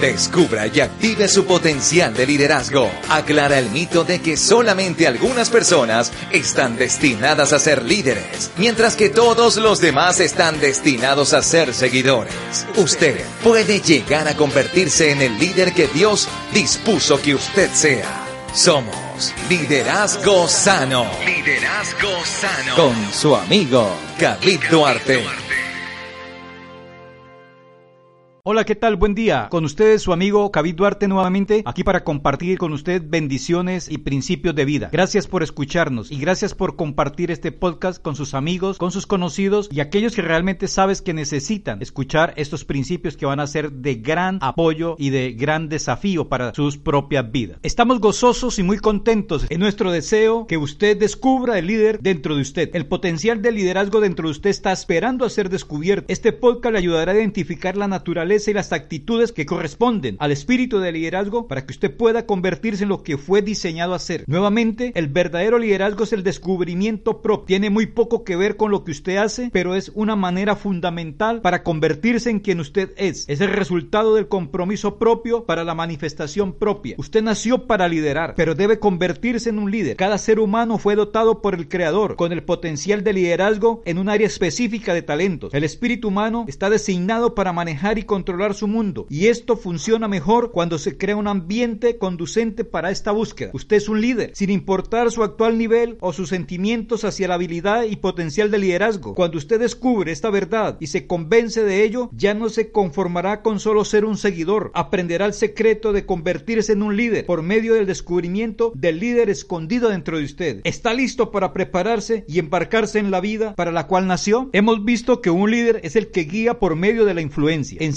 Descubra y active su potencial de liderazgo. Aclara el mito de que solamente algunas personas están destinadas a ser líderes, mientras que todos los demás están destinados a ser seguidores. Usted puede llegar a convertirse en el líder que Dios dispuso que usted sea. Somos Liderazgo Sano. Liderazgo Sano. Con su amigo David Duarte. Hola, ¿qué tal? Buen día. Con ustedes su amigo David Duarte nuevamente, aquí para compartir con usted bendiciones y principios de vida. Gracias por escucharnos y gracias por compartir este podcast con sus amigos, con sus conocidos y aquellos que realmente sabes que necesitan escuchar estos principios que van a ser de gran apoyo y de gran desafío para sus propias vidas. Estamos gozosos y muy contentos en nuestro deseo que usted descubra el líder dentro de usted. El potencial de liderazgo dentro de usted está esperando a ser descubierto. Este podcast le ayudará a identificar la naturaleza y las actitudes que corresponden al espíritu de liderazgo para que usted pueda convertirse en lo que fue diseñado a ser. Nuevamente, el verdadero liderazgo es el descubrimiento propio. Tiene muy poco que ver con lo que usted hace, pero es una manera fundamental para convertirse en quien usted es. Es el resultado del compromiso propio para la manifestación propia. Usted nació para liderar, pero debe convertirse en un líder. Cada ser humano fue dotado por el Creador con el potencial de liderazgo en un área específica de talentos. El espíritu humano está designado para manejar y controlar controlar su mundo. Y esto funciona mejor cuando se crea un ambiente conducente para esta búsqueda. Usted es un líder, sin importar su actual nivel o sus sentimientos hacia la habilidad y potencial de liderazgo. Cuando usted descubre esta verdad y se convence de ello, ya no se conformará con solo ser un seguidor. Aprenderá el secreto de convertirse en un líder por medio del descubrimiento del líder escondido dentro de usted. ¿Está listo para prepararse y embarcarse en la vida para la cual nació? Hemos visto que un líder es el que guía por medio de la influencia. En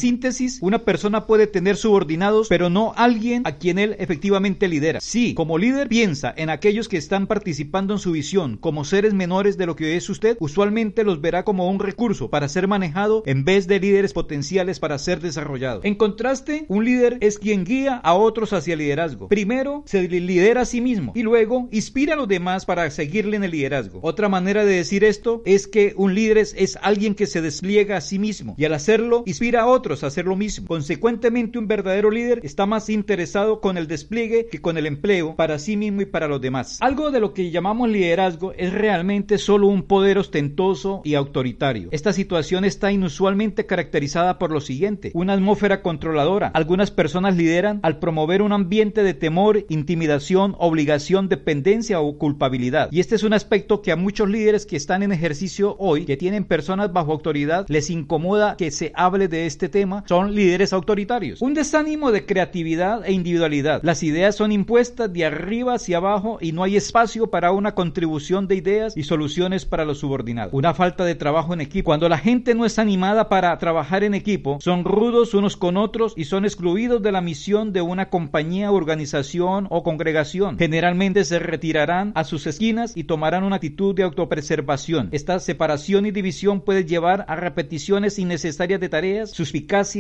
una persona puede tener subordinados, pero no alguien a quien él efectivamente lidera. Sí, como líder piensa en aquellos que están participando en su visión como seres menores de lo que es usted, usualmente los verá como un recurso para ser manejado en vez de líderes potenciales para ser desarrollados. En contraste, un líder es quien guía a otros hacia el liderazgo. Primero, se lidera a sí mismo y luego inspira a los demás para seguirle en el liderazgo. Otra manera de decir esto es que un líder es alguien que se despliega a sí mismo y al hacerlo inspira a otros hacer lo mismo. Consecuentemente, un verdadero líder está más interesado con el despliegue que con el empleo para sí mismo y para los demás. Algo de lo que llamamos liderazgo es realmente solo un poder ostentoso y autoritario. Esta situación está inusualmente caracterizada por lo siguiente, una atmósfera controladora. Algunas personas lideran al promover un ambiente de temor, intimidación, obligación, dependencia o culpabilidad. Y este es un aspecto que a muchos líderes que están en ejercicio hoy, que tienen personas bajo autoridad, les incomoda que se hable de este tema son líderes autoritarios. Un desánimo de creatividad e individualidad. Las ideas son impuestas de arriba hacia abajo y no hay espacio para una contribución de ideas y soluciones para los subordinados. Una falta de trabajo en equipo. Cuando la gente no es animada para trabajar en equipo, son rudos unos con otros y son excluidos de la misión de una compañía, organización o congregación. Generalmente se retirarán a sus esquinas y tomarán una actitud de autopreservación. Esta separación y división puede llevar a repeticiones innecesarias de tareas,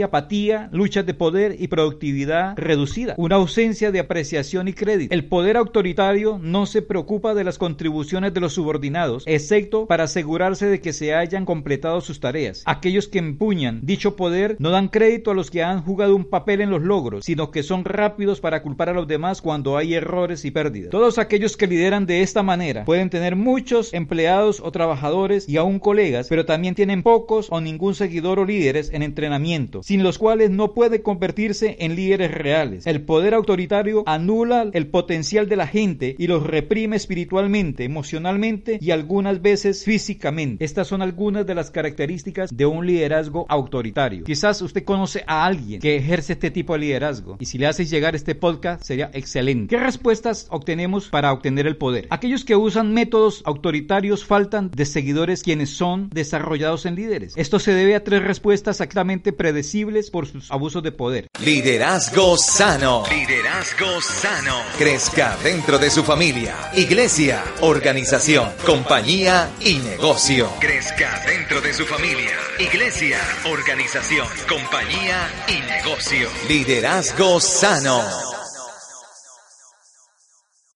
apatía, luchas de poder y productividad reducida, una ausencia de apreciación y crédito. El poder autoritario no se preocupa de las contribuciones de los subordinados, excepto para asegurarse de que se hayan completado sus tareas. Aquellos que empuñan dicho poder no dan crédito a los que han jugado un papel en los logros, sino que son rápidos para culpar a los demás cuando hay errores y pérdidas. Todos aquellos que lideran de esta manera pueden tener muchos empleados o trabajadores y aún colegas, pero también tienen pocos o ningún seguidor o líderes en entrenamiento sin los cuales no puede convertirse en líderes reales. El poder autoritario anula el potencial de la gente y los reprime espiritualmente, emocionalmente y algunas veces físicamente. Estas son algunas de las características de un liderazgo autoritario. Quizás usted conoce a alguien que ejerce este tipo de liderazgo y si le haces llegar este podcast sería excelente. ¿Qué respuestas obtenemos para obtener el poder? Aquellos que usan métodos autoritarios faltan de seguidores quienes son desarrollados en líderes. Esto se debe a tres respuestas exactamente predecibles por sus abusos de poder. Liderazgo sano. Liderazgo sano. Crezca dentro de su familia, iglesia, organización, compañía y negocio. Crezca dentro de su familia, iglesia, organización, compañía y negocio. Liderazgo sano.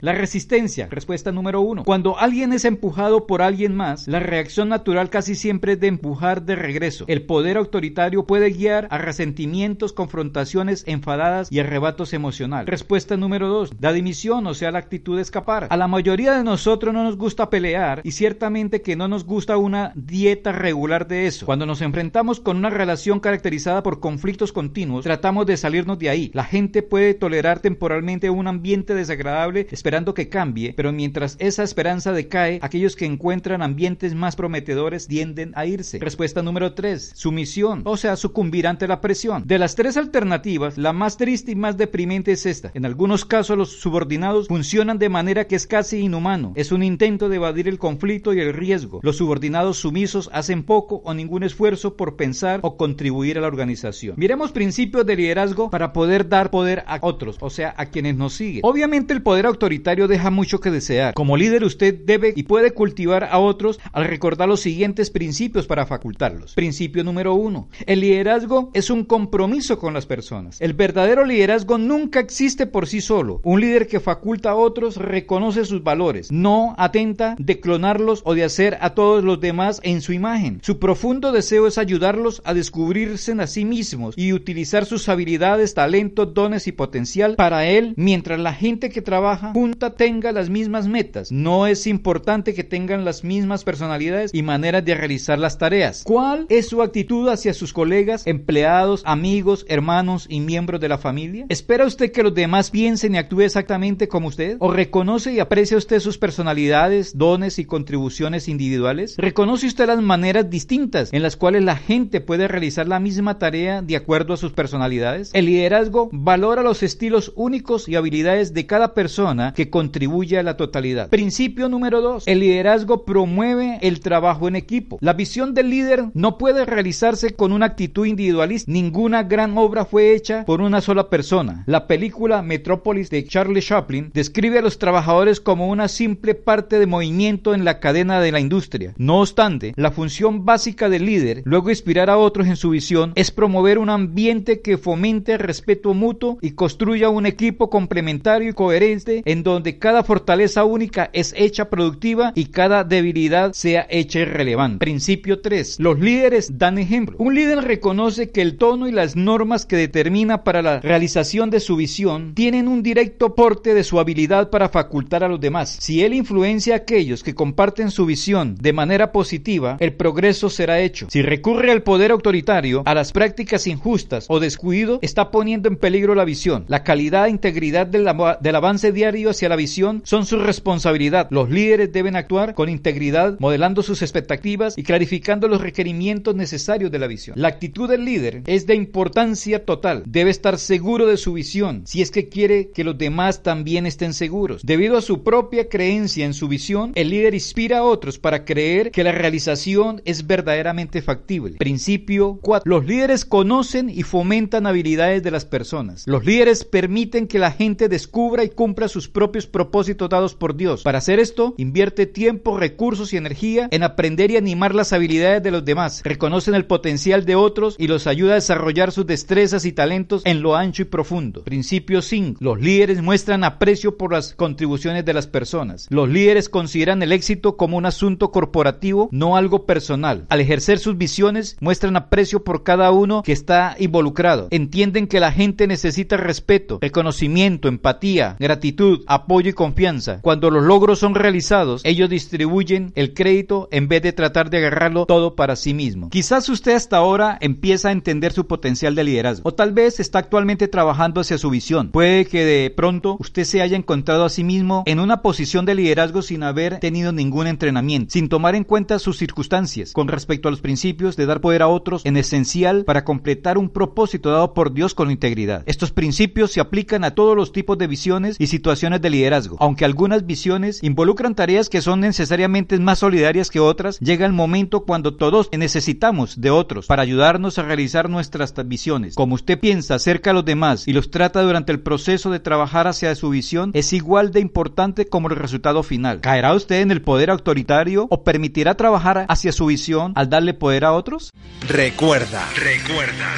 La resistencia, respuesta número uno. Cuando alguien es empujado por alguien más, la reacción natural casi siempre es de empujar de regreso. El poder autoritario puede guiar a resentimientos, confrontaciones enfadadas y arrebatos emocionales. Respuesta número dos. La dimisión, o sea, la actitud de escapar. A la mayoría de nosotros no nos gusta pelear y ciertamente que no nos gusta una dieta regular de eso. Cuando nos enfrentamos con una relación caracterizada por conflictos continuos, tratamos de salirnos de ahí. La gente puede tolerar temporalmente un ambiente desagradable, esperando que cambie, pero mientras esa esperanza decae, aquellos que encuentran ambientes más prometedores tienden a irse. Respuesta número 3. Sumisión, o sea, sucumbir ante la presión. De las tres alternativas, la más triste y más deprimente es esta. En algunos casos los subordinados funcionan de manera que es casi inhumano. Es un intento de evadir el conflicto y el riesgo. Los subordinados sumisos hacen poco o ningún esfuerzo por pensar o contribuir a la organización. Miremos principios de liderazgo para poder dar poder a otros, o sea, a quienes nos siguen. Obviamente el poder autoritario deja mucho que desear. Como líder usted debe y puede cultivar a otros al recordar los siguientes principios para facultarlos. Principio número uno. El liderazgo es un compromiso con las personas. El verdadero liderazgo nunca existe por sí solo. Un líder que faculta a otros reconoce sus valores, no atenta de clonarlos o de hacer a todos los demás en su imagen. Su profundo deseo es ayudarlos a descubrirse a sí mismos y utilizar sus habilidades, talentos, dones y potencial para él, mientras la gente que trabaja tenga las mismas metas. No es importante que tengan las mismas personalidades y maneras de realizar las tareas. ¿Cuál es su actitud hacia sus colegas, empleados, amigos, hermanos y miembros de la familia? ¿Espera usted que los demás piensen y actúen exactamente como usted? ¿O reconoce y aprecia usted sus personalidades, dones y contribuciones individuales? ¿Reconoce usted las maneras distintas en las cuales la gente puede realizar la misma tarea de acuerdo a sus personalidades? El liderazgo valora los estilos únicos y habilidades de cada persona que contribuye a la totalidad. Principio número dos. El liderazgo promueve el trabajo en equipo. La visión del líder no puede realizarse con una actitud individualista. Ninguna gran obra fue hecha por una sola persona. La película Metrópolis de Charlie Chaplin describe a los trabajadores como una simple parte de movimiento en la cadena de la industria. No obstante, la función básica del líder, luego inspirar a otros en su visión, es promover un ambiente que fomente el respeto mutuo y construya un equipo complementario y coherente en donde cada fortaleza única es hecha productiva y cada debilidad sea hecha irrelevante. Principio 3. Los líderes dan ejemplo. Un líder reconoce que el tono y las normas que determina para la realización de su visión tienen un directo aporte de su habilidad para facultar a los demás. Si él influencia a aquellos que comparten su visión de manera positiva, el progreso será hecho. Si recurre al poder autoritario, a las prácticas injustas o descuido, está poniendo en peligro la visión. La calidad e integridad del, del avance diario hacia la visión son su responsabilidad. Los líderes deben actuar con integridad, modelando sus expectativas y clarificando los requerimientos necesarios de la visión. La actitud del líder es de importancia total. Debe estar seguro de su visión si es que quiere que los demás también estén seguros. Debido a su propia creencia en su visión, el líder inspira a otros para creer que la realización es verdaderamente factible. Principio 4. Los líderes conocen y fomentan habilidades de las personas. Los líderes permiten que la gente descubra y cumpla sus propios propósitos dados por Dios. Para hacer esto, invierte tiempo, recursos y energía en aprender y animar las habilidades de los demás. Reconocen el potencial de otros y los ayuda a desarrollar sus destrezas y talentos en lo ancho y profundo. Principio 5. Los líderes muestran aprecio por las contribuciones de las personas. Los líderes consideran el éxito como un asunto corporativo, no algo personal. Al ejercer sus visiones, muestran aprecio por cada uno que está involucrado. Entienden que la gente necesita respeto, reconocimiento, empatía, gratitud, apoyo y confianza. Cuando los logros son realizados, ellos distribuyen el crédito en vez de tratar de agarrarlo todo para sí mismo. Quizás usted hasta ahora empieza a entender su potencial de liderazgo o tal vez está actualmente trabajando hacia su visión. Puede que de pronto usted se haya encontrado a sí mismo en una posición de liderazgo sin haber tenido ningún entrenamiento, sin tomar en cuenta sus circunstancias con respecto a los principios de dar poder a otros en esencial para completar un propósito dado por Dios con integridad. Estos principios se aplican a todos los tipos de visiones y situaciones de liderazgo. Aunque algunas visiones involucran tareas que son necesariamente más solidarias que otras, llega el momento cuando todos necesitamos de otros para ayudarnos a realizar nuestras visiones. Como usted piensa acerca de los demás y los trata durante el proceso de trabajar hacia su visión, es igual de importante como el resultado final. ¿Caerá usted en el poder autoritario o permitirá trabajar hacia su visión al darle poder a otros? Recuerda, recuerda.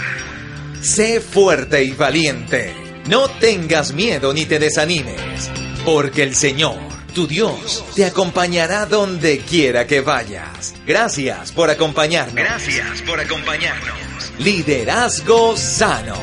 Sé fuerte y valiente. No tengas miedo ni te desanimes. porque el Señor, tu Dios, te acompañará donde quiera que vayas. Gracias por acompañarnos. Gracias por acompañarnos. Liderazgo Sano.